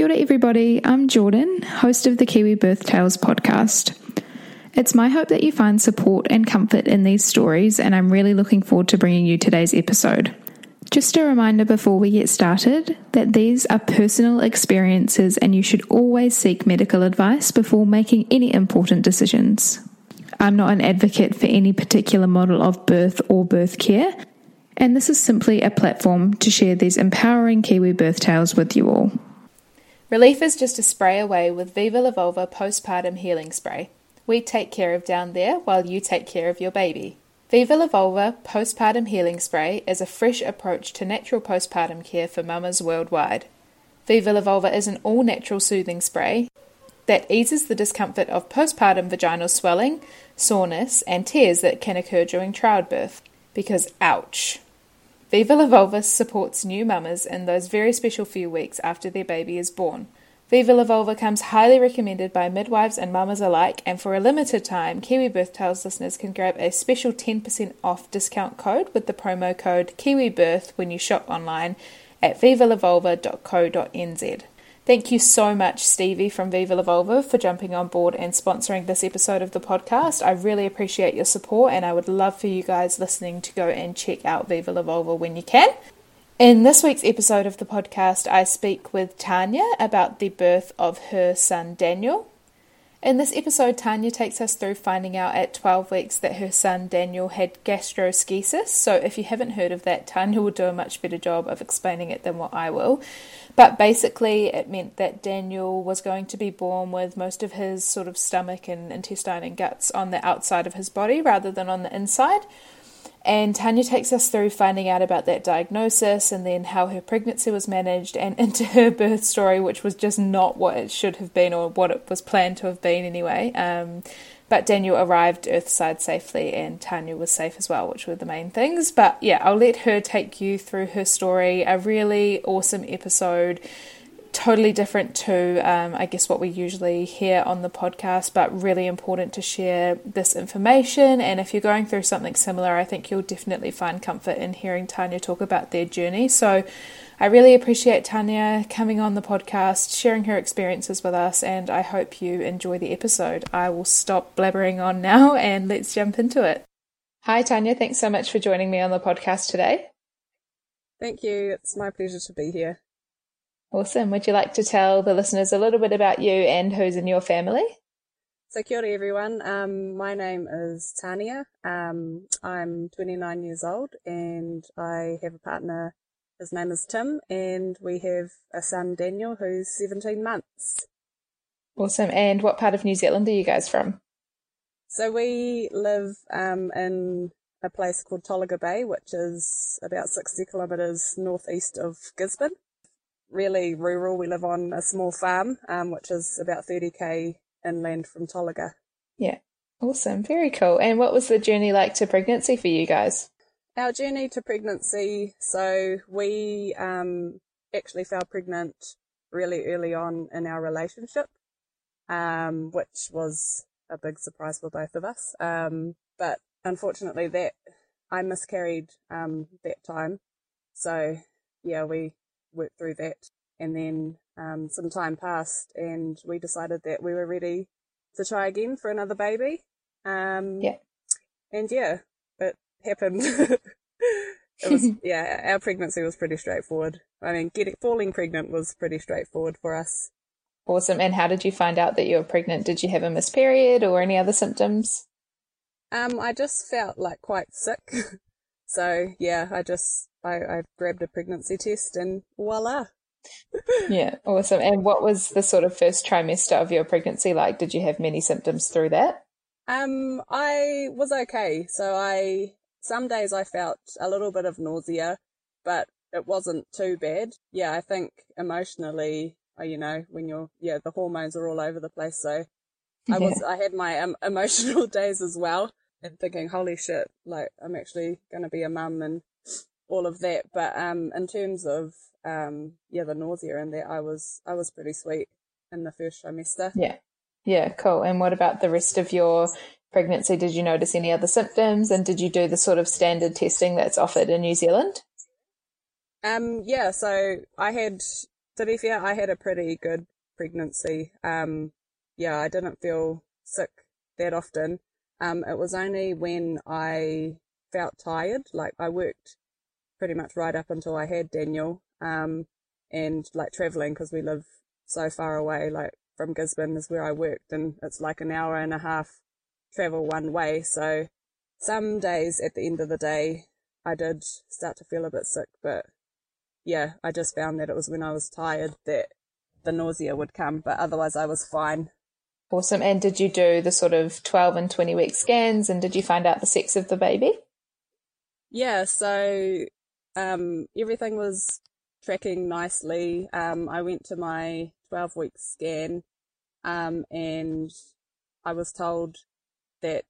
Kia ora, everybody. I'm Jordan, host of the Kiwi Birth Tales podcast. It's my hope that you find support and comfort in these stories, and I'm really looking forward to bringing you today's episode. Just a reminder before we get started that these are personal experiences and you should always seek medical advice before making any important decisions. I'm not an advocate for any particular model of birth or birth care, and this is simply a platform to share these empowering Kiwi birth tales with you all. Relief is just a spray away with Viva La postpartum healing spray. We take care of down there while you take care of your baby. Viva La Postpartum Healing Spray is a fresh approach to natural postpartum care for mamas worldwide. Viva La is an all natural soothing spray that eases the discomfort of postpartum vaginal swelling, soreness, and tears that can occur during childbirth. Because, ouch! Viva La supports new mamas in those very special few weeks after their baby is born. Viva La Vulva comes highly recommended by midwives and mamas alike, and for a limited time, Kiwi Birth Tales listeners can grab a special 10% off discount code with the promo code KiwiBirth when you shop online at vivalavulva.co.nz. Thank you so much, Stevie from Viva La Vulva, for jumping on board and sponsoring this episode of the podcast. I really appreciate your support, and I would love for you guys listening to go and check out Viva La Vulva when you can. In this week's episode of the podcast, I speak with Tania about the birth of her son Daniel. In this episode, Tania takes us through finding out at 12 weeks that her son Daniel had gastroschisis. So, if you haven't heard of that, Tania will do a much better job of explaining it than what I will. But basically, it meant that Daniel was going to be born with most of his sort of stomach and intestine and guts on the outside of his body rather than on the inside. And Tania takes us through finding out about that diagnosis and then how her pregnancy was managed and into her birth story, which was just not what it should have been or what it was planned to have been anyway. Um, but Daniel arrived earthside safely and Tania was safe as well, which were the main things. But yeah, I'll let her take you through her story. A really awesome episode totally different to, um, I guess, what we usually hear on the podcast, but really important to share this information. And if you're going through something similar, I think you'll definitely find comfort in hearing Tania talk about their journey. So I really appreciate Tania coming on the podcast, sharing her experiences with us, and I hope you enjoy the episode. I will stop blabbering on now and let's jump into it. Hi, Tania. Thanks so much for joining me on the podcast today. Thank you. It's my pleasure to be here. Awesome. Would you like to tell the listeners a little bit about you and who's in your family? So kia ora everyone. Um, my name is Tania. Um, I'm 29 years old and I have a partner. His name is Tim and we have a son Daniel who's 17 months. Awesome. And what part of New Zealand are you guys from? So we live um, in a place called Tolaga Bay, which is about 60 kilometres northeast of Gisborne really rural. We live on a small farm, um, which is about 30k inland from Tolaga. Yeah. Awesome. Very cool. And what was the journey like to pregnancy for you guys? Our journey to pregnancy. So we, um, actually fell pregnant really early on in our relationship, um, which was a big surprise for both of us. Um, but unfortunately that I miscarried, um, that time. So yeah, we worked through that. And then um, some time passed, and we decided that we were ready to try again for another baby. Um, yeah. And yeah, it happened. it was yeah, our pregnancy was pretty straightforward. I mean, getting falling pregnant was pretty straightforward for us. Awesome. And how did you find out that you were pregnant? Did you have a missed period or any other symptoms? Um, I just felt like quite sick. so yeah, I just I, I grabbed a pregnancy test and voila. yeah, awesome. And what was the sort of first trimester of your pregnancy like? Did you have many symptoms through that? Um, I was okay. So I some days I felt a little bit of nausea, but it wasn't too bad. Yeah, I think emotionally, uh, you know, when you're, yeah, the hormones are all over the place. So I was, I had my um, emotional days as well and thinking, holy shit, like I'm actually going to be a mum and all of that. But, um, in terms of, um, yeah, the nausea and that, I was, I was pretty sweet in the first trimester. Yeah. Yeah, cool. And what about the rest of your pregnancy? Did you notice any other symptoms and did you do the sort of standard testing that's offered in New Zealand? Um, yeah, so I had, to be fair, I had a pretty good pregnancy. Um, yeah, I didn't feel sick that often. Um, it was only when I felt tired, like I worked pretty much right up until I had Daniel, um, and like traveling because we live so far away, like from Gisborne is where I worked and it's like an hour and a half travel one way. So some days at the end of the day, I did start to feel a bit sick, but yeah, I just found that it was when I was tired that the nausea would come, but otherwise I was fine. Awesome. And did you do the sort of 12 and 20 week scans and did you find out the sex of the baby? Yeah, so um, everything was tracking nicely. Um, I went to my 12 week scan um, and I was told that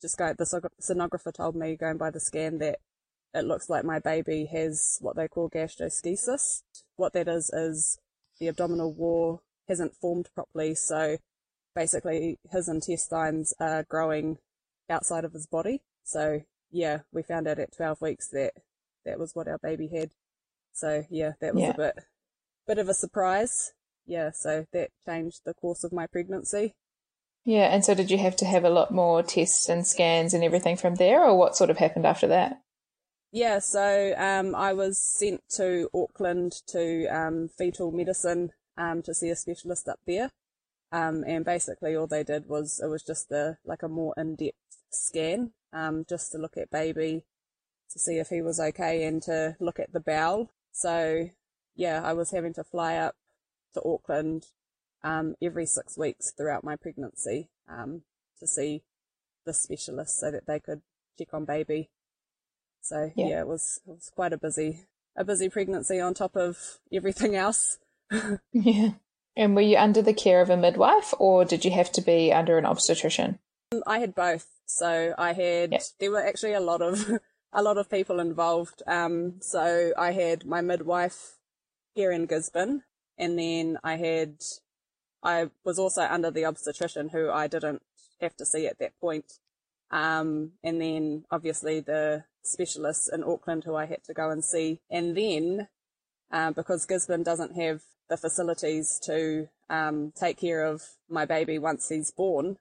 just go, the sonographer told me going by the scan that it looks like my baby has what they call gastroschisis. What that is, is the abdominal wall hasn't formed properly. So basically his intestines are growing outside of his body. So yeah, we found out at 12 weeks that that was what our baby had. So yeah, that was yeah. a bit, bit of a surprise. Yeah. So that changed the course of my pregnancy. Yeah. And so did you have to have a lot more tests and scans and everything from there or what sort of happened after that? Yeah, so um, I was sent to Auckland to um, fetal medicine um, to see a specialist up there. Um, and basically all they did was, it was just a, like a more in-depth scan, um, just to look at baby, to see if he was okay and to look at the bowel. So yeah, I was having to fly up to Auckland, um, every six weeks throughout my pregnancy, um, to see the specialist so that they could check on baby. So yeah. yeah, it was, it was quite a busy, a busy pregnancy on top of everything else. yeah. And were you under the care of a midwife or did you have to be under an obstetrician? Um, I had both. So I had, yep. there were actually a lot of, a lot of people involved. Um, so I had my midwife here in Gisborne and then I had, I was also under the obstetrician who I didn't have to see at that point. Um, and then obviously the specialists in Auckland who I had to go and see. And then, um, because Gisborne doesn't have the facilities to um, take care of my baby once he's born,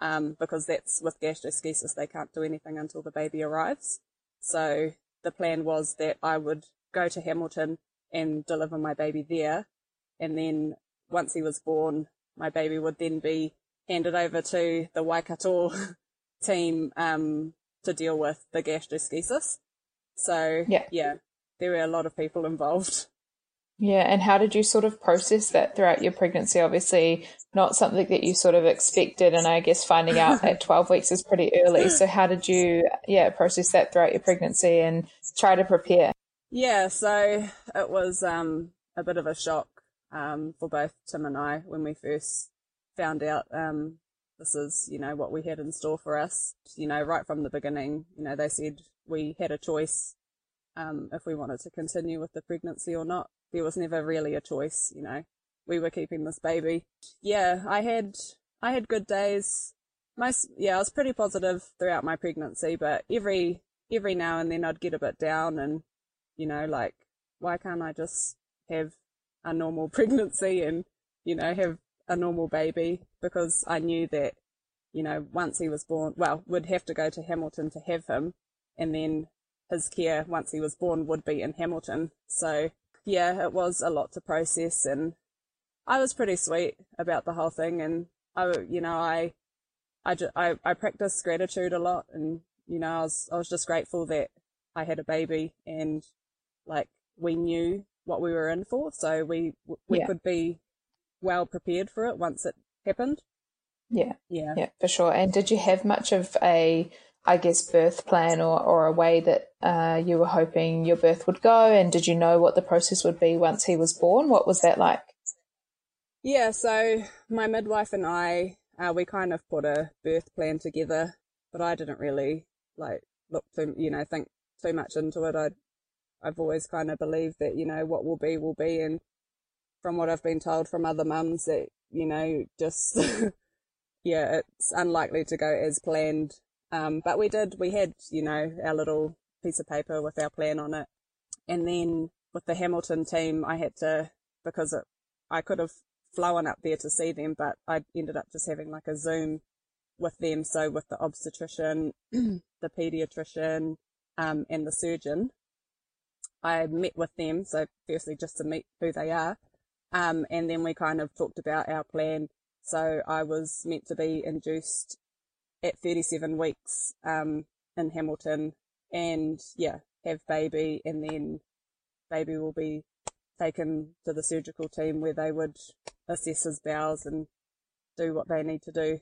um, because that's with gastroschisis, they can't do anything until the baby arrives. So the plan was that I would go to Hamilton and deliver my baby there. And then once he was born, my baby would then be handed over to the Waikato team um, to deal with the gastroschisis. So yeah. yeah, there were a lot of people involved. Yeah, and how did you sort of process that throughout your pregnancy? Obviously, not something that you sort of expected, and I guess finding out at 12 weeks is pretty early. So, how did you, yeah, process that throughout your pregnancy and try to prepare? Yeah, so it was um, a bit of a shock um, for both Tim and I when we first found out um, this is, you know, what we had in store for us. You know, right from the beginning, you know, they said we had a choice um, if we wanted to continue with the pregnancy or not there was never really a choice, you know. We were keeping this baby. Yeah, I had, I had good days. Most, yeah, I was pretty positive throughout my pregnancy, but every, every now and then I'd get a bit down and, you know, like, why can't I just have a normal pregnancy and, you know, have a normal baby? Because I knew that, you know, once he was born, well, would have to go to Hamilton to have him and then his care once he was born would be in Hamilton. So yeah, it was a lot to process and I was pretty sweet about the whole thing. And I, you know, I, I, just, I, I practiced gratitude a lot and, you know, I was, I was just grateful that I had a baby and like we knew what we were in for. So we, we yeah. could be well prepared for it once it happened. Yeah. Yeah. Yeah, for sure. And did you have much of a I guess, birth plan or, or a way that uh, you were hoping your birth would go? And did you know what the process would be once he was born? What was that like? Yeah, so my midwife and I, uh, we kind of put a birth plan together, but I didn't really like look too, you know, think too much into it. I, I've always kind of believed that, you know, what will be will be. And from what I've been told from other mums that, you know, just, yeah, it's unlikely to go as planned. Um, but we did, we had, you know, our little piece of paper with our plan on it. And then with the Hamilton team, I had to, because it, I could have flown up there to see them, but I ended up just having like a Zoom with them. So with the obstetrician, the pediatrician, um, and the surgeon, I met with them. So firstly, just to meet who they are. Um, and then we kind of talked about our plan. So I was meant to be induced at 37 weeks, um, in Hamilton and yeah, have baby and then baby will be taken to the surgical team where they would assess his bowels and do what they need to do.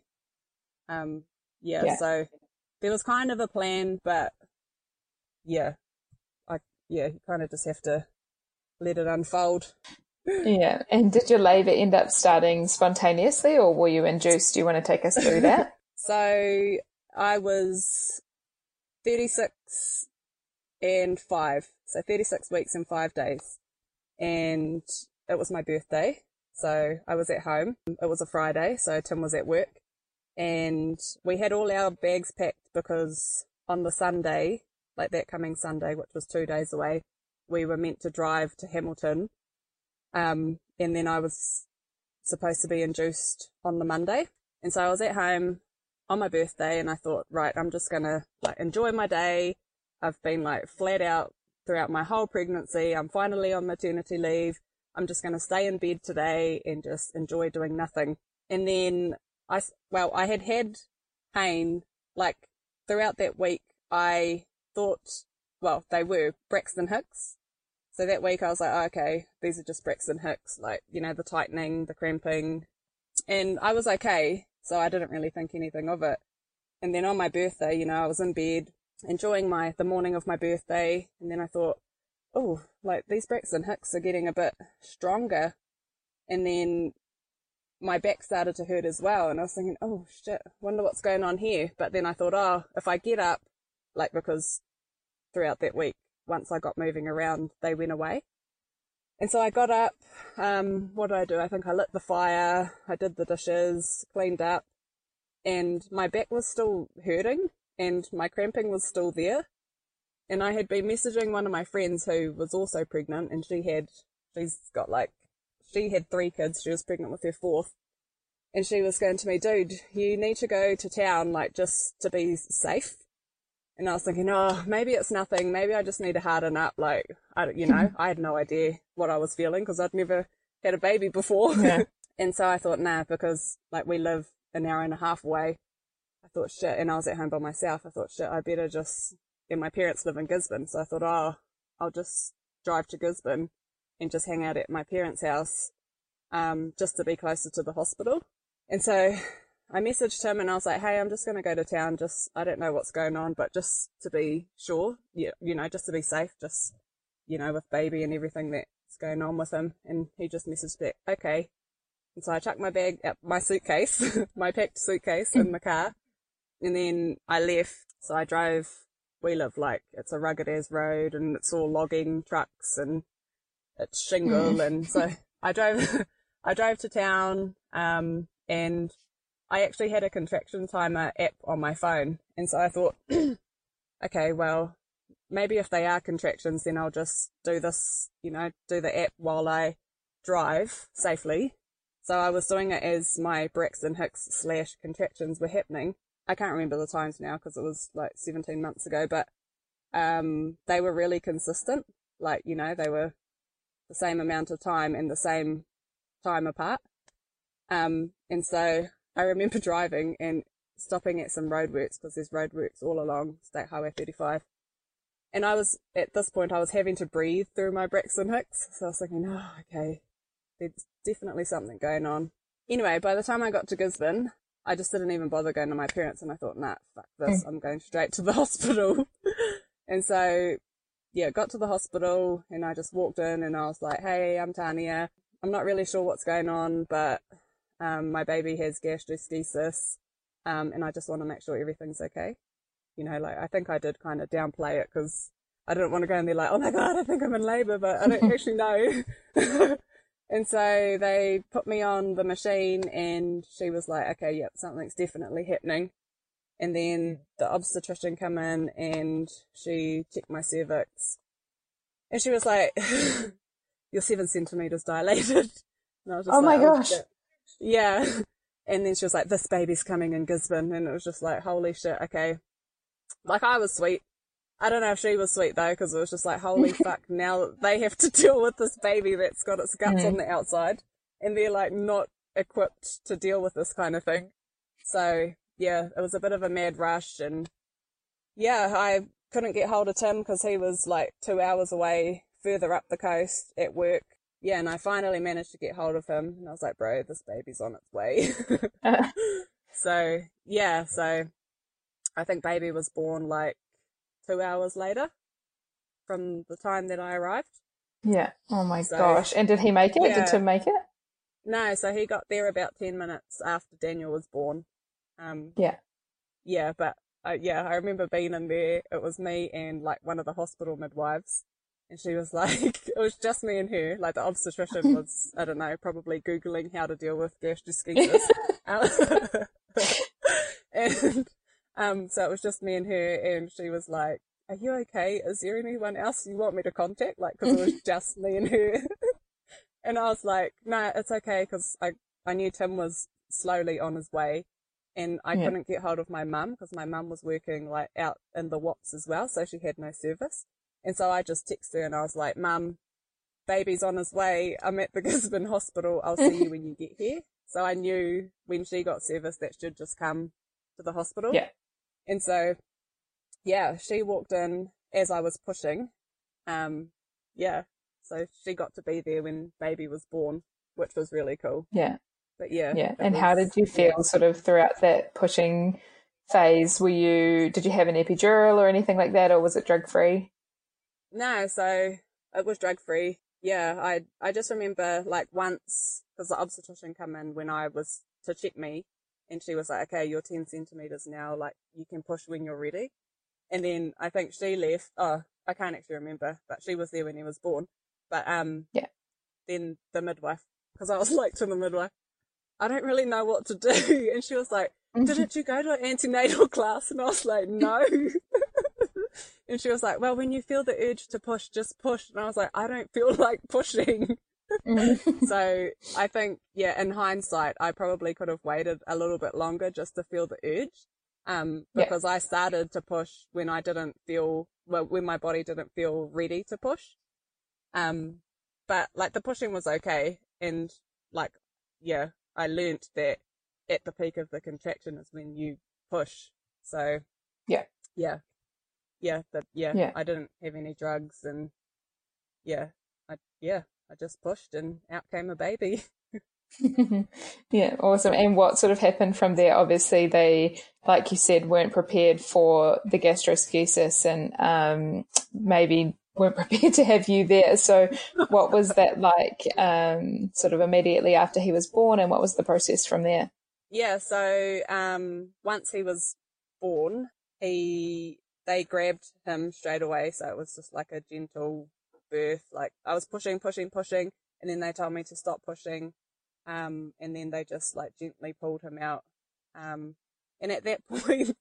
Um, yeah, yeah, so there was kind of a plan, but yeah, yeah, you kind of just have to let it unfold. Yeah. And did your labour end up starting spontaneously or were you induced? Do you want to take us through that? so I was 36 and five. So 36 weeks and five days. And it was my birthday. So I was at home. It was a Friday. So Tim was at work and we had all our bags packed because on the Sunday, like that coming Sunday, which was two days away, we were meant to drive to Hamilton. Um, and then I was supposed to be induced on the Monday. And so I was at home on my birthday and I thought, right, I'm just to like enjoy my day. I've been like flat out throughout my whole pregnancy. I'm finally on maternity leave. I'm just to stay in bed today and just enjoy doing nothing. And then I, well, I had had pain like throughout that week. I thought, well, they were Braxton Hicks. So that week I was like, oh, okay, these are just Braxton Hicks, like, you know, the tightening, the cramping. And I was okay. So I didn't really think anything of it. And then on my birthday, you know, I was in bed enjoying my, the morning of my birthday. And then I thought, oh, like these Braxton Hicks are getting a bit stronger. And then my back started to hurt as well. And I was thinking, oh shit, wonder what's going on here. But then I thought, oh, if I get up, like because throughout that week, once I got moving around, they went away. And so I got up, um, what did I do? I think I lit the fire, I did the dishes, cleaned up, and my back was still hurting and my cramping was still there. And I had been messaging one of my friends who was also pregnant and she had, she's got like, she had three kids, she was pregnant with her fourth. And she was going to me, dude, you need to go to town, like, just to be safe. And I was thinking, oh, maybe it's nothing. Maybe I just need to harden up. Like, I, you know, I had no idea what I was feeling because I'd never had a baby before. Yeah. and so I thought, nah, because like we live an hour and a half away. I thought, shit. And I was at home by myself. I thought, shit, I better just, and my parents live in Gisborne. So I thought, oh, I'll just drive to Gisborne and just hang out at my parents' house, um, just to be closer to the hospital. And so I messaged him and I was like, hey, I'm just going to go to town. Just, I don't know what's going on, but just to be sure, yeah, you know, just to be safe, just, you know, with baby and everything that's going on with him. And he just messaged back, okay. And so I chucked my bag, my suitcase, my packed suitcase in the car. And then I left. So I drove, we live like, it's a rugged as road and it's all logging trucks and it's shingle. and so I drove, I drove to town, um, and I actually had a contraction timer app on my phone. And so I thought, okay, well, maybe if they are contractions, then I'll just do this, you know, do the app while I drive safely. So I was doing it as my Braxton Hicks slash contractions were happening. I can't remember the times now because it was like 17 months ago, but, um, they were really consistent. Like, you know, they were the same amount of time and the same time apart. Um, and so I remember driving and stopping at some roadworks because there's roadworks all along State Highway 35. And I was, at this point, I was having to breathe through my Braxton Hicks. So I was thinking, oh, okay, there's definitely something going on. Anyway, by the time I got to Gisborne, I just didn't even bother going to my parents and I thought, nah, fuck this. Hmm. I'm going straight to the hospital. and so, yeah, got to the hospital and I just walked in and I was like, Hey, I'm Tania. I'm not really sure what's going on, but, um, my baby has gastroschisis. Um, and I just want to make sure everything's okay. You know, like I think I did kind of downplay it because I didn't want to go and be like, oh my God, I think I'm in labor, but I don't actually know. and so they put me on the machine and she was like, okay, yep, something's definitely happening. And then the obstetrician come in and she checked my cervix and she was like, you're seven centimeters dilated. oh like, my oh, gosh. Yeah. And then she was like, this baby's coming in Gisborne. And it was just like, holy shit. Okay. Like I was sweet. I don't know if she was sweet though, because it was just like, holy fuck, now they have to deal with this baby that's got its guts mm-hmm. on the outside, and they're like not equipped to deal with this kind of thing. So yeah, it was a bit of a mad rush, and yeah, I couldn't get hold of Tim because he was like two hours away further up the coast at work. Yeah, and I finally managed to get hold of him, and I was like, bro, this baby's on its way. uh. So yeah, so I think baby was born like two hours later from the time that I arrived. Yeah. Oh my so, gosh. And did he make it? Yeah. Did Tim make it? No, so he got there about 10 minutes after Daniel was born. Um, yeah. Yeah, but uh, yeah, I remember being in there. It was me and like one of the hospital midwives. And she was like, it was just me and her. Like the obstetrician was, I don't know, probably Googling how to deal with gastroschisis. and um, so it was just me and her, and she was like, "Are you okay? Is there anyone else you want me to contact?" Like, because it was just me and her. and I was like, "No, nah, it's okay," because I I knew Tim was slowly on his way, and I yeah. couldn't get hold of my mum because my mum was working like out in the Wops as well, so she had no service. And so I just texted her and I was like, "Mum, baby's on his way. I'm at the Gisborne Hospital. I'll see you when you get here." So I knew when she got service that she'd just come to the hospital. Yeah. And so, yeah, she walked in as I was pushing. Um, yeah, so she got to be there when baby was born, which was really cool. Yeah. But yeah. Yeah. And was, how did you feel yeah. sort of throughout that pushing phase? Were you, did you have an epidural or anything like that, or was it drug free? No, so it was drug free. Yeah, I I just remember like once because the obstetrician come in when I was to check me, and she was like, okay, you're 10 centimeters now. Like you can push when you're ready. And then I think she left. Oh, I can't actually remember, but she was there when he was born. But, um, yeah. Then the midwife, cause I was like to the midwife, I don't really know what to do. And she was like, didn't you go to an antenatal class? And I was like, no. And she was like, well, when you feel the urge to push, just push. And I was like, I don't feel like pushing. so I think, yeah, in hindsight, I probably could have waited a little bit longer just to feel the urge. Um, because yeah. I started to push when I didn't feel, well, when my body didn't feel ready to push. Um, but like the pushing was okay. And like, yeah, I learnt that at the peak of the contraction is when you push. So yeah, yeah, yeah, but yeah, yeah. I didn't have any drugs and yeah, I, yeah, I just pushed and out came a baby. yeah, awesome. And what sort of happened from there? Obviously, they, like you said, weren't prepared for the gastroschisis and um, maybe weren't prepared to have you there. So, what was that like um, sort of immediately after he was born, and what was the process from there? Yeah, so um, once he was born, he they grabbed him straight away. So it was just like a gentle birth. Like I was pushing, pushing, pushing, and then they told me to stop pushing. Um, and then they just like gently pulled him out. Um, and at that point,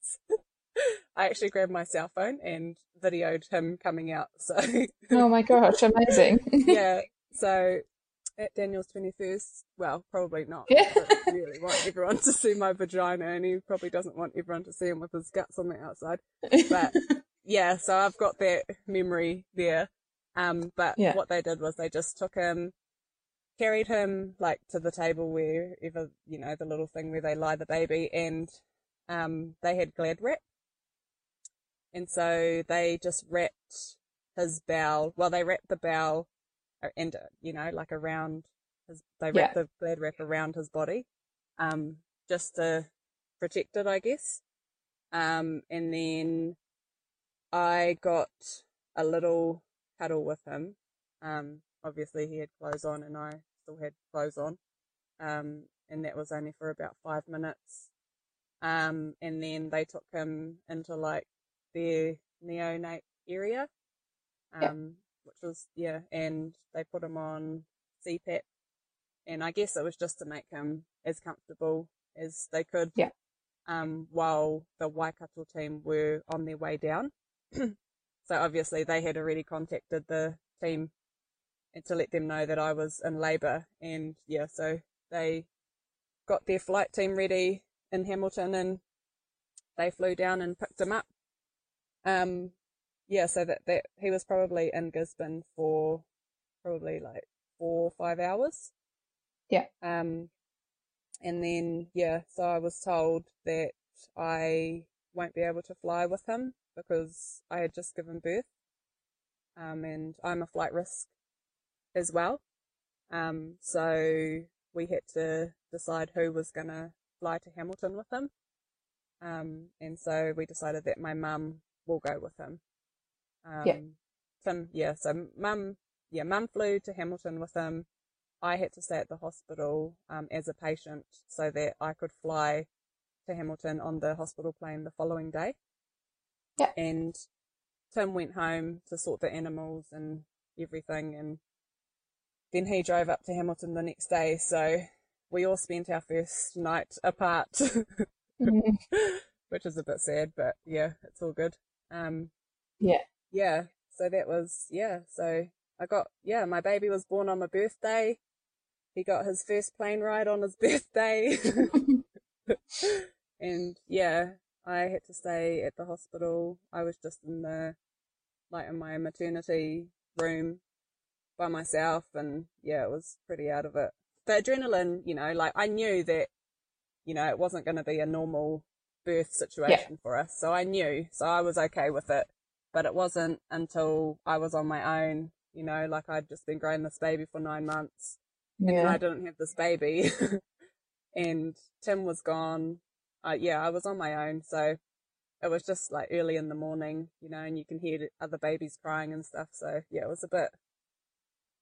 I actually grabbed my cell phone and videoed him coming out. So, oh my gosh, amazing. yeah. So at Daniel's 21st, well, probably not. Yeah. I really want everyone to see my vagina and he probably doesn't want everyone to see him with his guts on the outside. But yeah, so I've got that memory there. Um, but yeah. what they did was they just took him, carried him like to the table wherever, you know, the little thing where they lie the baby and, um, they had glad wrap. And so they just wrapped his bowel, well, they wrapped the bowel and, uh, you know, like around his, they wrapped yeah. the glad wrap around his body, um, just to protect it, I guess. Um, and then I got a little cuddle with him. Um, obviously he had clothes on and I still had clothes on. Um, and that was only for about five minutes. Um, and then they took him into like their neonate area. Um. Which was, yeah, and they put him on CPAP. And I guess it was just to make him as comfortable as they could. Yeah. Um, while the Waikato team were on their way down. so obviously they had already contacted the team and to let them know that I was in labour. And yeah, so they got their flight team ready in Hamilton and they flew down and picked him up. Um, yeah, so that, that he was probably in Gisborne for probably like four or five hours. Yeah. Um, and then, yeah, so I was told that I won't be able to fly with him because I had just given birth. Um, and I'm a flight risk as well. Um, so we had to decide who was going to fly to Hamilton with him. Um, and so we decided that my mum will go with him. Um, yeah. Tim, yeah, so mum, yeah, mum flew to Hamilton with him. I had to stay at the hospital, um, as a patient so that I could fly to Hamilton on the hospital plane the following day. Yeah. And Tim went home to sort the animals and everything and then he drove up to Hamilton the next day. So we all spent our first night apart, mm-hmm. which is a bit sad, but yeah, it's all good. Um, yeah. Yeah. So that was, yeah. So I got, yeah, my baby was born on my birthday. He got his first plane ride on his birthday. and yeah, I had to stay at the hospital. I was just in the, like in my maternity room by myself and yeah, it was pretty out of it. The adrenaline, you know, like I knew that, you know, it wasn't going to be a normal birth situation yeah. for us. So I knew, so I was okay with it. But it wasn't until I was on my own, you know, like I'd just been growing this baby for nine months yeah. and I didn't have this baby and Tim was gone. Uh, yeah, I was on my own. So it was just like early in the morning, you know, and you can hear other babies crying and stuff. So yeah, it was a bit,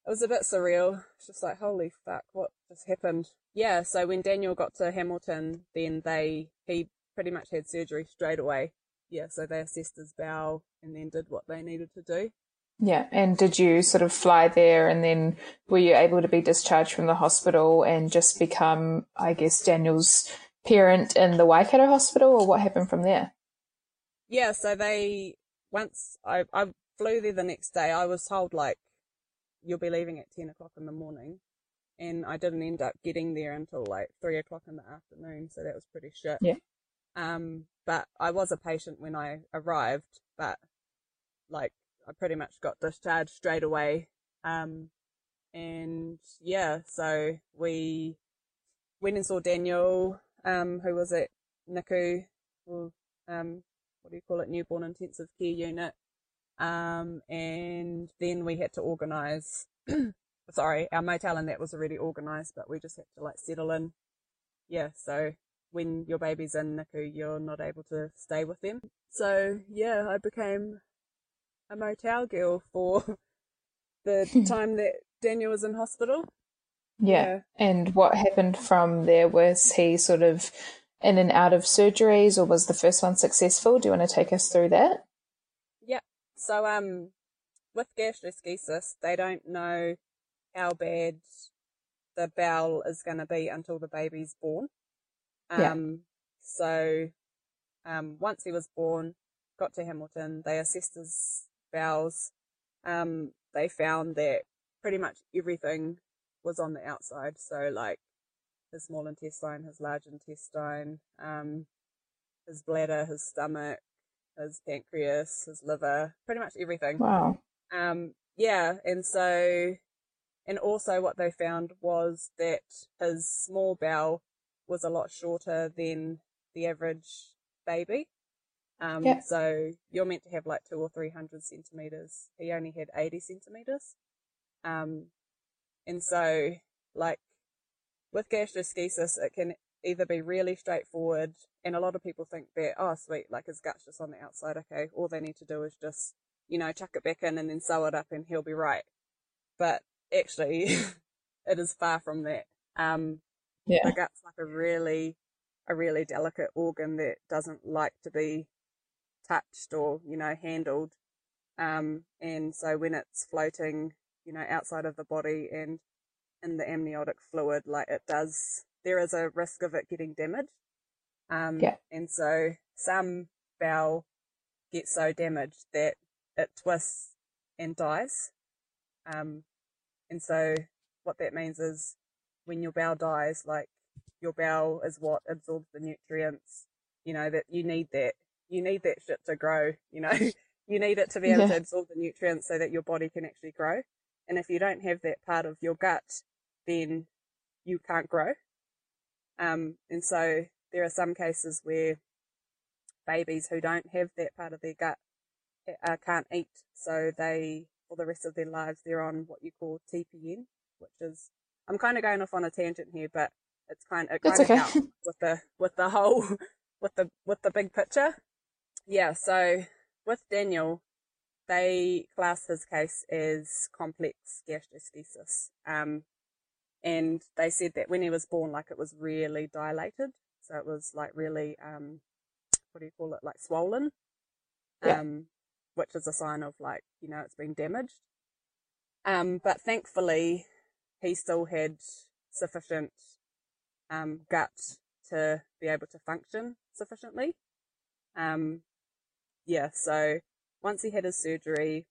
it was a bit surreal. It's just like, holy fuck, what just happened? Yeah, so when Daniel got to Hamilton, then they, he pretty much had surgery straight away. Yeah, so they assessed his bowel and then did what they needed to do. Yeah, and did you sort of fly there and then were you able to be discharged from the hospital and just become, I guess, Daniel's parent in the Waikato hospital or what happened from there? Yeah, so they, once I, I flew there the next day, I was told like, you'll be leaving at 10 o'clock in the morning. And I didn't end up getting there until like 3 o'clock in the afternoon. So that was pretty shit. Yeah. Um, but I was a patient when I arrived, but like I pretty much got discharged straight away. Um, and yeah, so we went and saw Daniel, um, who was at NICU, or, um, what do you call it, newborn intensive care unit. Um, and then we had to organize, sorry, our motel and that was already organized, but we just had to like settle in. Yeah. So when your baby's in NICU, you're not able to stay with them. So yeah, I became a motel girl for the time that Daniel was in hospital. Yeah. yeah. And what happened from there? Was he sort of in and out of surgeries or was the first one successful? Do you want to take us through that? Yeah. So, um, with gastroschisis, they don't know how bad the bowel is going to be until the baby's born. Um, yeah. so, um, once he was born, got to Hamilton, they assessed his bowels. Um, they found that pretty much everything was on the outside. So like his small intestine, his large intestine, um, his bladder, his stomach, his pancreas, his liver, pretty much everything. Wow. Um, yeah, and so, and also what they found was that his small bowel was a lot shorter than the average baby. Um, yeah. so you're meant to have like two or three hundred centimeters. He only had 80 centimeters. Um, and so like with gastroschisis, it can either be really straightforward, and a lot of people think that, oh, sweet, like his gut's just on the outside, okay, all they need to do is just, you know, chuck it back in and then sew it up and he'll be right. But actually, it is far from that. Um, yeah. the gut's like a really, a really delicate organ that doesn't like to be touched or, you know, handled. Um, and so when it's floating, you know, outside of the body and in the amniotic fluid, like it does, there is a risk of it getting damaged. Um, yeah. and so some bowel gets so damaged that it twists and dies. Um, and so what that means is when your bowel dies, like your bowel is what absorbs the nutrients, you know, that you need that, you need that shit to grow, you know, you need it to be able Yeah. to absorb the nutrients so that your body can actually grow. And if you don't have that part of your gut, then you can't grow. Um, and so there are some cases where babies who don't have that part of their gut uh, can't eat. So they, for the rest of their lives, they're on what you call TPN, which is, I'm kind of going off on a tangent here, but it's kind, it kind of okay. helps with the, with the whole, with the, with the big picture. Yeah. So with Daniel, they class his case as complex gastroschisis. Um, and they said that when he was born, like it was really dilated. So it was like really, um, what do you call it? Like swollen. Yeah. Um, which is a sign of like, you know, it's been damaged. Um, but thankfully he still had sufficient, um, gut to be able to function sufficiently. Um, yeah, so once he had his surgery,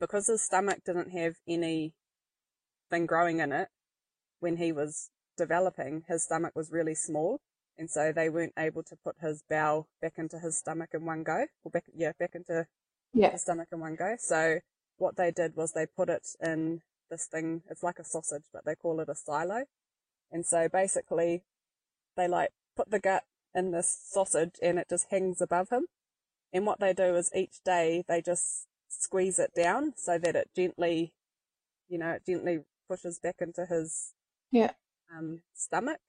because his stomach didn't have anything growing in it when he was developing, his stomach was really small. And so they weren't able to put his bowel back into his stomach in one go, or back, yeah, back into Yeah. his stomach in one go. So what they did was they put it in this thing, it's like a sausage, but they call it a silo. And so basically they like put the gut in this sausage and it just hangs above him. And what they do is each day they just squeeze it down so that it gently, you know, it gently pushes back into his Yeah. um, stomach.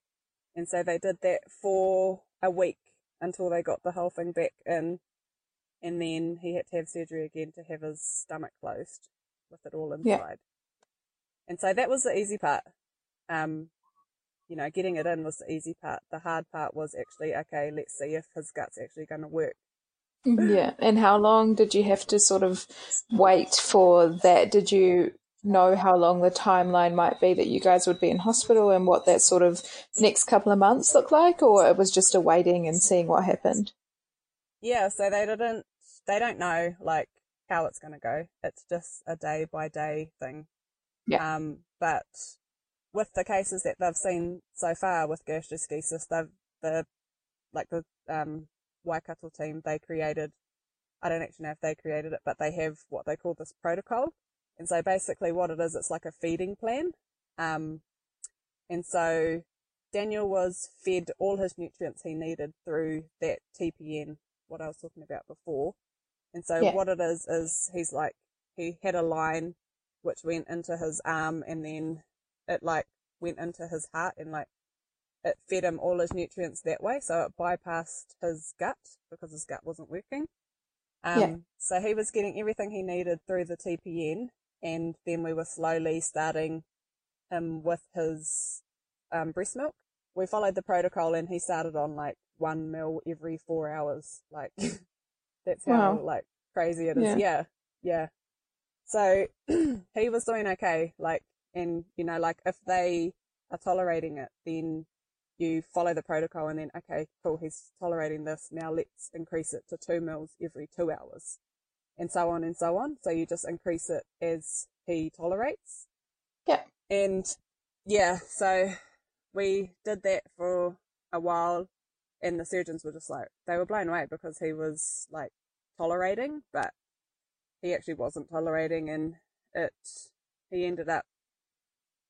And so they did that for a week until they got the whole thing back in. And then he had to have surgery again to have his stomach closed with it all Yeah. And so that was the easy part. Um, you know, getting it in was the easy part. The hard part was actually, okay, let's see if his gut's actually going to work. Yeah. And how long did you have to sort of wait for that? Did you know how long the timeline might be that you guys would be in hospital and what that sort of next couple of months looked like? Or it was just a waiting and seeing what happened? Yeah, so they didn't, they don't know like how it's going to go. It's just a day by day thing. Yeah. Um, but with the cases that they've seen so far with gastroschisis, they've, the, like the, um, Waikato team, they created, I don't actually know if they created it, but they have what they call this protocol. And so basically what it is, it's like a feeding plan. Um, and so Daniel was fed all his nutrients he needed through that TPN, what I was talking about before. And so Yeah. what it is, is he's like, he had a line which went into his arm and then it like went into his heart and like it fed him all his nutrients that way. So it bypassed his gut because his gut wasn't working. Um, Yeah. so he was getting everything he needed through the TPN and then we were slowly starting him with his um, breast milk. We followed the protocol and he started on like one mil every four hours. Like that's how Wow. like crazy it is. Yeah. Yeah. Yeah. So he was doing okay. Like, and you know, like if they are tolerating it, then you follow the protocol and then, okay, cool, he's tolerating this. Now let's increase it to two mils every two hours and so on and so on. So you just increase it as he tolerates. Yeah. And yeah, so we did that for a while and the surgeons were just like, they were blown away because he was like tolerating, but he actually wasn't tolerating and it, he ended up,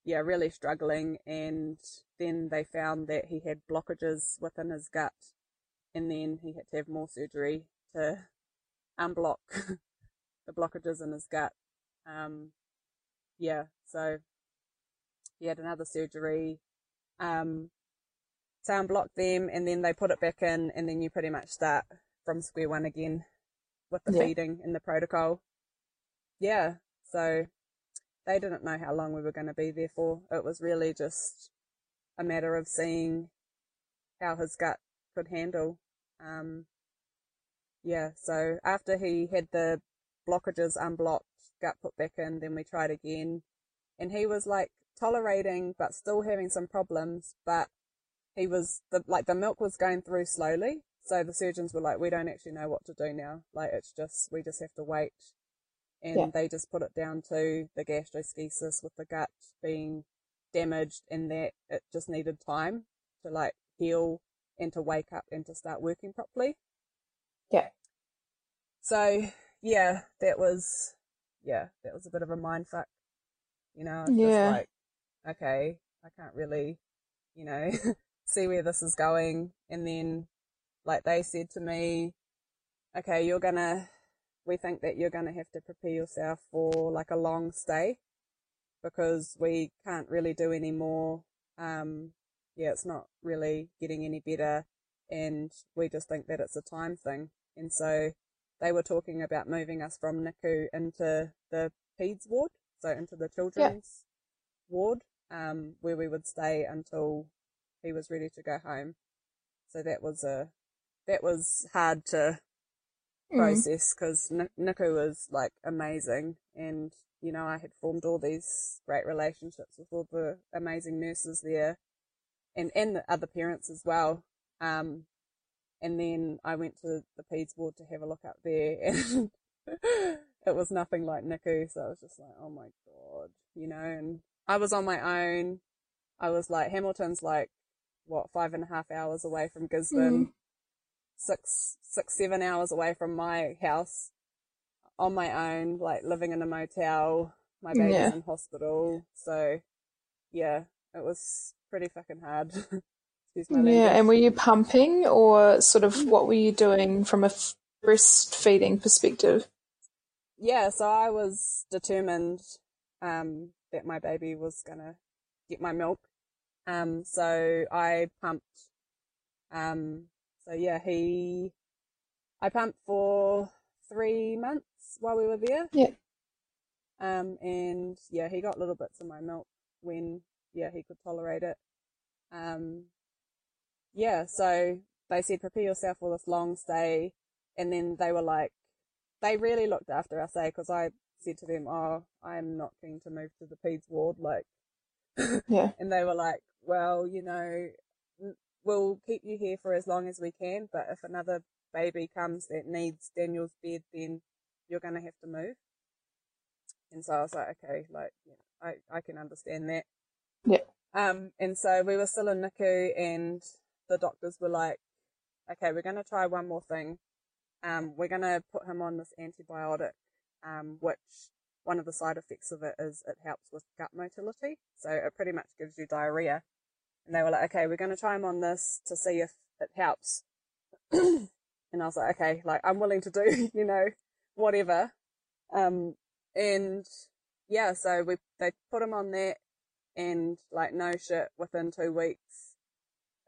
yeah, really struggling. And then they found that he had blockages within his gut and then he had to have more surgery to unblock the blockages in his gut. Um, yeah, so he had another surgery. Um, So unblock them and then they put it back in and then you pretty much start from square one again with the Yeah. feeding and the protocol. Yeah. So they didn't know how long we were going to be there for. It was really just a matter of seeing how his gut could handle. Um, yeah. So after he had the blockages unblocked, gut put back in, then we tried again and he was like tolerating but still having some problems, but he was the like the milk was going through slowly. So the surgeons were like, we don't actually know what to do now. Like it's just we just have to wait. And Yeah. they just put it down to the gastroschisis with the gut being damaged and that it just needed time to like heal and to wake up and to start working properly. Yeah. So yeah, that was yeah, that was a bit of a mind fuck. You know, Yeah. just like, okay, I can't really, you know, see where this is going. And then, like, they said to me, okay, you're gonna, we think that you're gonna have to prepare yourself for like a long stay because we can't really do any more. Um, yeah, it's not really getting any better. And we just think that it's a time thing. And so they were talking about moving us from NICU into the PEDS ward, so into the children's ward, um, where we would stay until he was ready to go home. So that was a, that was hard to Mm. process because NICU was like amazing and, you know, I had formed all these great relationships with all the amazing nurses there and, and the other parents as well. Um, and then I went to the PEDS ward to have a look up there and it was nothing like NICU. So I was just like, oh my God, you know, and I was on my own. I was like, Hamilton's like, what, five and a half hours away from Gisborne, six, six, seven hours away from my house on my own, like living in a motel. My baby's Yeah. in hospital. So yeah, it was pretty fucking hard. My Yeah, language. and were you pumping or sort of what were you doing from a f- breastfeeding perspective? yeah, so I was determined um, that my baby was gonna get my milk. Um, so I pumped. Um, so yeah, he, I pumped for three months while we were there. Yeah. Um, and yeah, he got little bits of my milk when yeah he could tolerate it. Um, yeah, so they said prepare yourself for this long stay, and then they were like, they really looked after us, eh? Because I said to them, oh, I'm not keen to move to the peds ward, like, Yeah. and they were like, well, you know, we'll keep you here for as long as we can, but if another baby comes that needs Daniel's bed, then you're gonna have to move. And so I was like, okay, like, you know, I, I can understand that. Yeah. Um, and so we were still in NICU and the doctors were like, okay, we're going to try one more thing. Um, we're going to put him on this antibiotic, um, which one of the side effects of it is it helps with gut motility. So it pretty much gives you diarrhea. And they were like, okay, we're going to try him on this to see if it helps. and I was like, okay, like I'm willing to do, you know, whatever. Um, and yeah, so we, they put him on that and like no shit within two weeks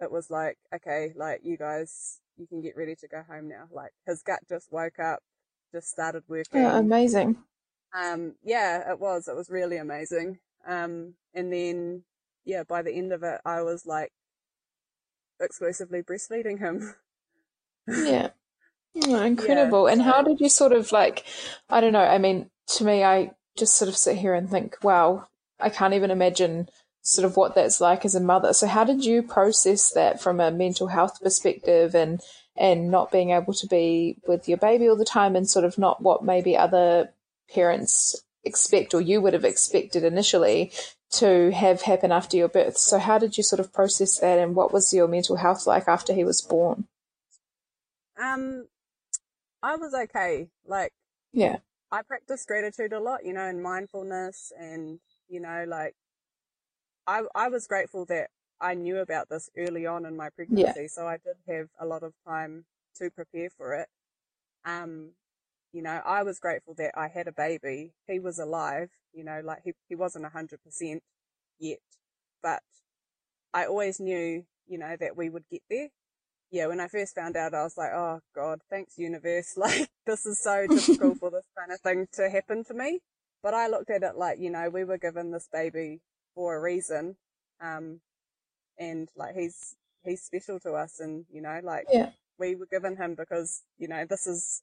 it was like okay like you guys you can get ready to go home now like his gut just woke up just started working Oh, amazing. um yeah it was it was really amazing um and then yeah by the end of it i was like exclusively breastfeeding him Yeah. Oh, incredible. and how did you sort of like, I don't know, I mean, to me, I just sort of sit here and think, wow, I can't even imagine sort of what that's like as a mother. So how did you process that from a mental health perspective and and not being able to be with your baby all the time and sort of not what maybe other parents expect or you would have expected initially to have happen after your birth. So how did you sort of process that and what was your mental health like after he was born? um i was okay like Yeah. I practice gratitude a lot, you know, and mindfulness and, you know, like I I was grateful that I knew about this early on in my pregnancy, so I did have a lot of time to prepare for it. Um, you know, I was grateful that I had a baby. He was alive, you know, like he he wasn't a hundred percent yet, but I always knew, you know, that we would get there. Yeah, when I first found out, I was like, oh God, thanks universe. Like, this is so difficult for this kind of thing to happen to me. But I looked at it like, you know, we were given this baby for a reason. Um, and like he's, he's special to us and, you know, like Yeah. we were given him because, you know, this is,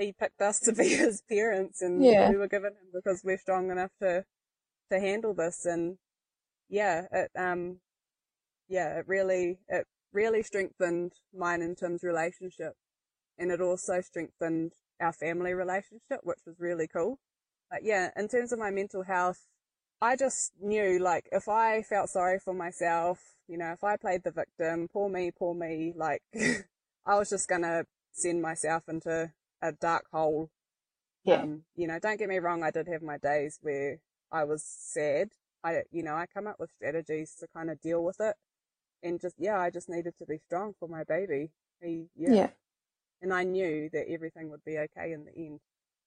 he picked us to be his parents and Yeah. we were given him because we're strong enough to, to handle this. And yeah, it, um, yeah, it really, it really strengthened mine and Tim's relationship. And it also strengthened our family relationship, which was really cool. But yeah, in terms of my mental health, I just knew like if I felt sorry for myself, you know, if I played the victim, poor me, poor me, like I was just gonna send myself into a dark hole. Yeah. Um, you know, don't get me wrong, I did have my days where I was sad. I, you know, I come up with strategies to kind of deal with it. And just, yeah, I just needed to be strong for my baby. He, yeah. Yeah. And I knew that everything would be okay in the end.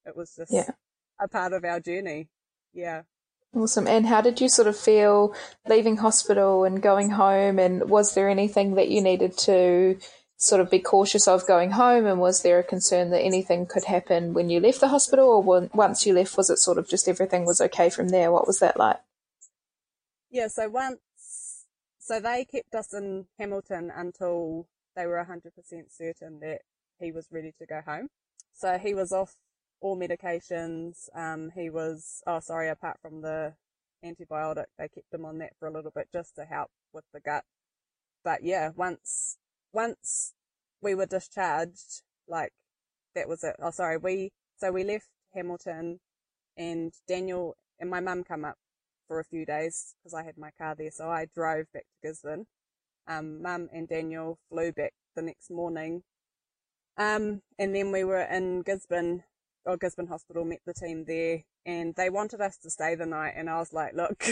It was just Yeah. a part of our journey. Yeah. Awesome. And how did you sort of feel leaving hospital and going home? And was there anything that you needed to sort of be cautious of going home? And was there a concern that anything could happen when you left the hospital? Or once you left, was it sort of just everything was okay from there? What was that like? Yeah, so once, so they kept us in Hamilton until they were 100% certain that he was ready to go home. So he was off all medications. Um, he was, oh, sorry, apart from the antibiotic, they kept him on that for a little bit just to help with the gut. But yeah, once, once we were discharged, like that was it. Oh, sorry, we, so we left Hamilton and Daniel and my mum come up for a few days because I had my car there. So I drove back to Gisborne. Um, mum and Daniel flew back the next morning. Um, and then we were in Gisborne, or Gisborne Hospital, met the team there and they wanted us to stay the night. And I was like, look,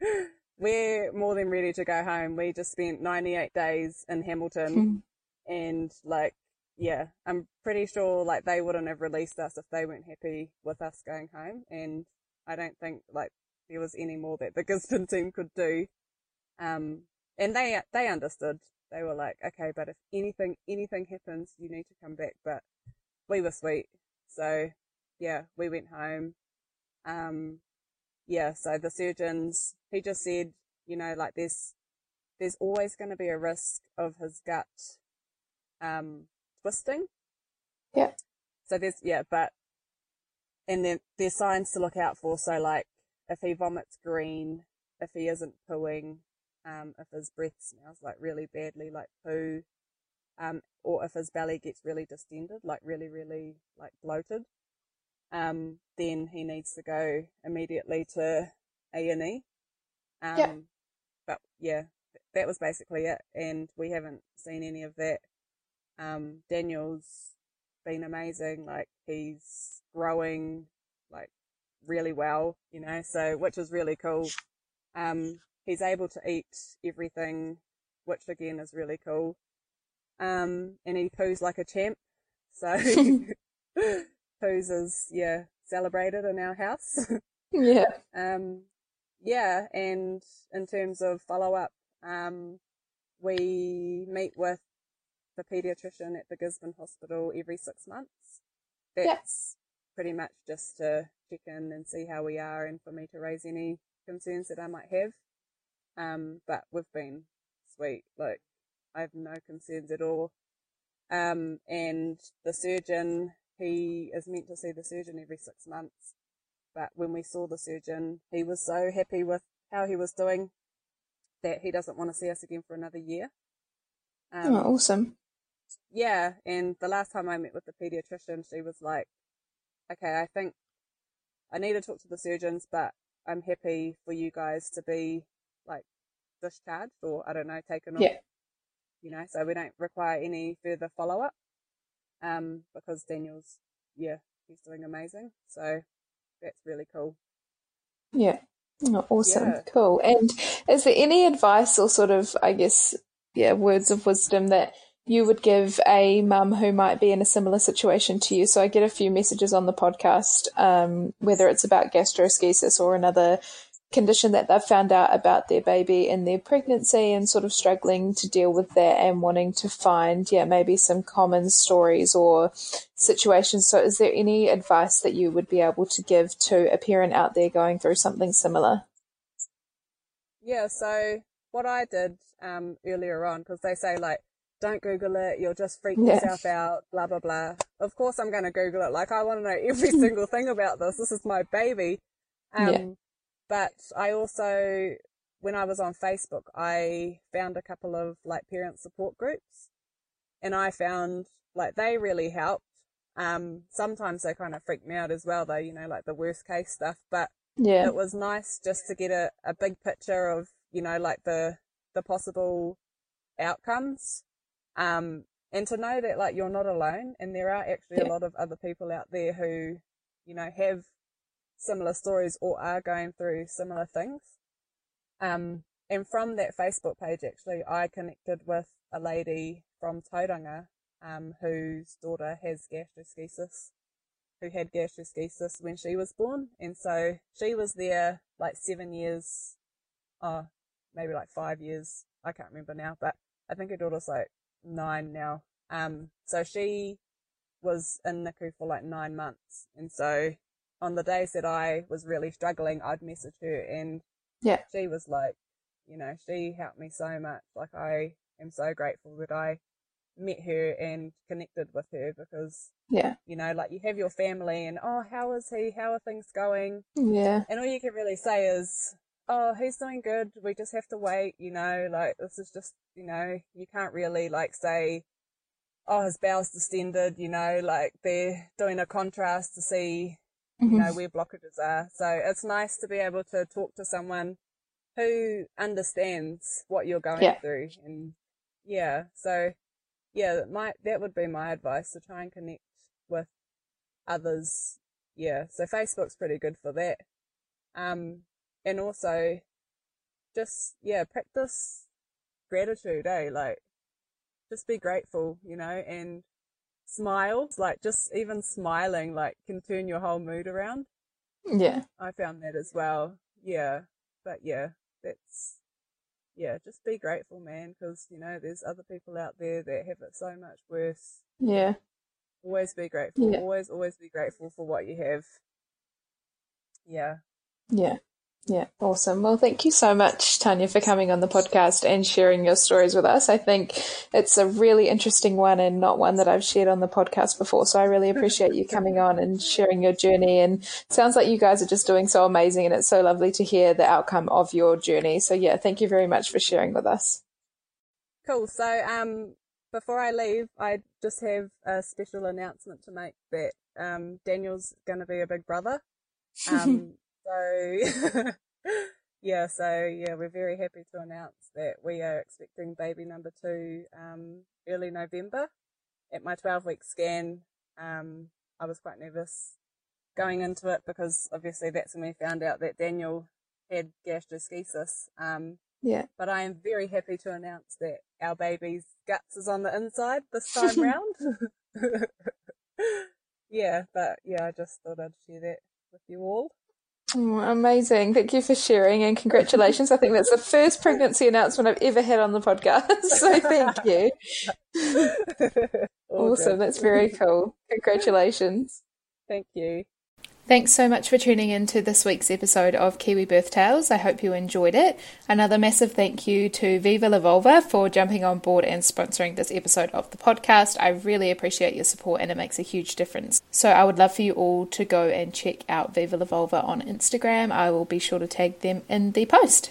we're more than ready to go home. We just spent 98 days in Hamilton and like, yeah, I'm pretty sure like they wouldn't have released us if they weren't happy with us going home. And I don't think like there was any more that the Gisborne team could do. Um, and they, they understood. They were like, okay, but if anything, anything happens, you need to come back. But we were sweet. So yeah, we went home. Um, yeah, so the surgeons, he just said, you know, like there's, there's always going to be a risk of his gut, um, twisting. Yeah. So there's, yeah, but, and then there's signs to look out for. So like, if he vomits green, if he isn't pooing, um, if his breath smells like really badly, like poo, um, or if his belly gets really distended, like really, really like bloated, um, then he needs to go immediately to A and E. Um, Yeah. but yeah, that was basically it, and we haven't seen any of that. Um, Daniel's been amazing, like he's growing like really well, you know, so which is really cool. Um, he's able to eat everything, which again is really cool. Um, and he poos like a champ. So poos is, yeah, celebrated in our house. Yeah. um, yeah, and in terms of follow up, um, we meet with the pediatrician at the Gisborne Hospital every six months. Yeah. That's pretty much just to check in and see how we are and for me to raise any concerns that I might have. Um, but we've been sweet. Like, I have no concerns at all. Um, and the surgeon, he is meant to see the surgeon every six months. But when we saw the surgeon, he was so happy with how he was doing that he doesn't want to see us again for another year. Um, Oh, awesome. yeah, and the last time I met with the pediatrician, she was like, okay, I think I need to talk to the surgeons, but I'm happy for you guys to be like discharged or I don't know, taken off. Yeah. You know, so we don't require any further follow up. Um, because Daniel's, yeah, he's doing amazing. So that's really cool. Yeah. Oh, awesome. Yeah. Cool. And is there any advice or sort of, I guess, yeah, words of wisdom that you would give a mum who might be in a similar situation to you? So I get a few messages on the podcast, um, whether it's about gastroschisis or another condition that they've found out about their baby in their pregnancy and sort of struggling to deal with that and wanting to find, yeah, maybe some common stories or situations. So, is there any advice that you would be able to give to a parent out there going through something similar? Yeah, so what I did um, earlier on, because they say, like, don't Google it, you'll just freak yeah. yourself out, blah, blah, blah. Of course, I'm going to Google it. Like, I want to know every single thing about this. This is my baby. Um, yeah. But I also, when I was on Facebook, I found a couple of like parent support groups and I found like they really helped. Um, sometimes they kind of freaked me out as well though, you know, like the worst case stuff, but yeah, it was nice just to get a, a big picture of, you know, like the, the possible outcomes. Um, and to know that like you're not alone and there are actually yeah. a lot of other people out there who, you know, have similar stories or are going through similar things. Um, and from that Facebook page, actually, I connected with a lady from Tauranga, um, whose daughter has gastroschisis, who had gastroschisis when she was born. And so she was there like seven years, oh, maybe like five years. I can't remember now, but I think her daughter's like nine now. Um, so she was in NICU for like nine months. And so on the days that I was really struggling, I'd message her and yeah, she was like, you know, she helped me so much. Like I am so grateful that I met her and connected with her because yeah, you know, like you have your family and oh, how is he? How are things going? Yeah, and all you can really say is, oh, he's doing good. We just have to wait. You know, like this is just, you know, you can't really like say. Oh, his bowel's distended, you know, like they're doing a contrast to see mm-hmm. you know, where blockages are. So it's nice to be able to talk to someone who understands what you're going yeah. through. And yeah, so yeah, my, that would be my advice to try and connect with others. Yeah. So Facebook's pretty good for that. Um, and also just, yeah, practice gratitude, eh? Like, just be grateful, you know, and smiles, like just even smiling, like can turn your whole mood around. Yeah. I found that as well. Yeah. But yeah, that's, yeah, just be grateful, man, because, you know, there's other people out there that have it so much worse. Yeah. Always be grateful. Yeah. Always, always be grateful for what you have. Yeah. Yeah. Yeah, awesome. Well, thank you so much, Tania, for coming on the podcast and sharing your stories with us. I think it's a really interesting one and not one that I've shared on the podcast before. So I really appreciate you coming on and sharing your journey. And sounds like you guys are just doing so amazing and it's so lovely to hear the outcome of your journey. So yeah, thank you very much for sharing with us. Cool. So, um, before I leave, I just have a special announcement to make that, um, Daniel's going to be a big brother. Um, So, yeah, so yeah, we're very happy to announce that we are expecting baby number two um, early November. At my 12 week scan, um, I was quite nervous going into it because obviously that's when we found out that Daniel had gastroschisis. Um, yeah. But I am very happy to announce that our baby's guts is on the inside this time round. yeah, but yeah, I just thought I'd share that with you all. Oh, amazing. Thank you for sharing and congratulations. I think that's the first pregnancy announcement I've ever had on the podcast. So thank you. awesome. That's very cool. Congratulations. Thank you. Thanks so much for tuning in to this week's episode of Kiwi Birth Tales. I hope you enjoyed it. Another massive thank you to Viva La Vulva for jumping on board and sponsoring this episode of the podcast. I really appreciate your support and it makes a huge difference. So I would love for you all to go and check out Viva La Vulva on Instagram. I will be sure to tag them in the post.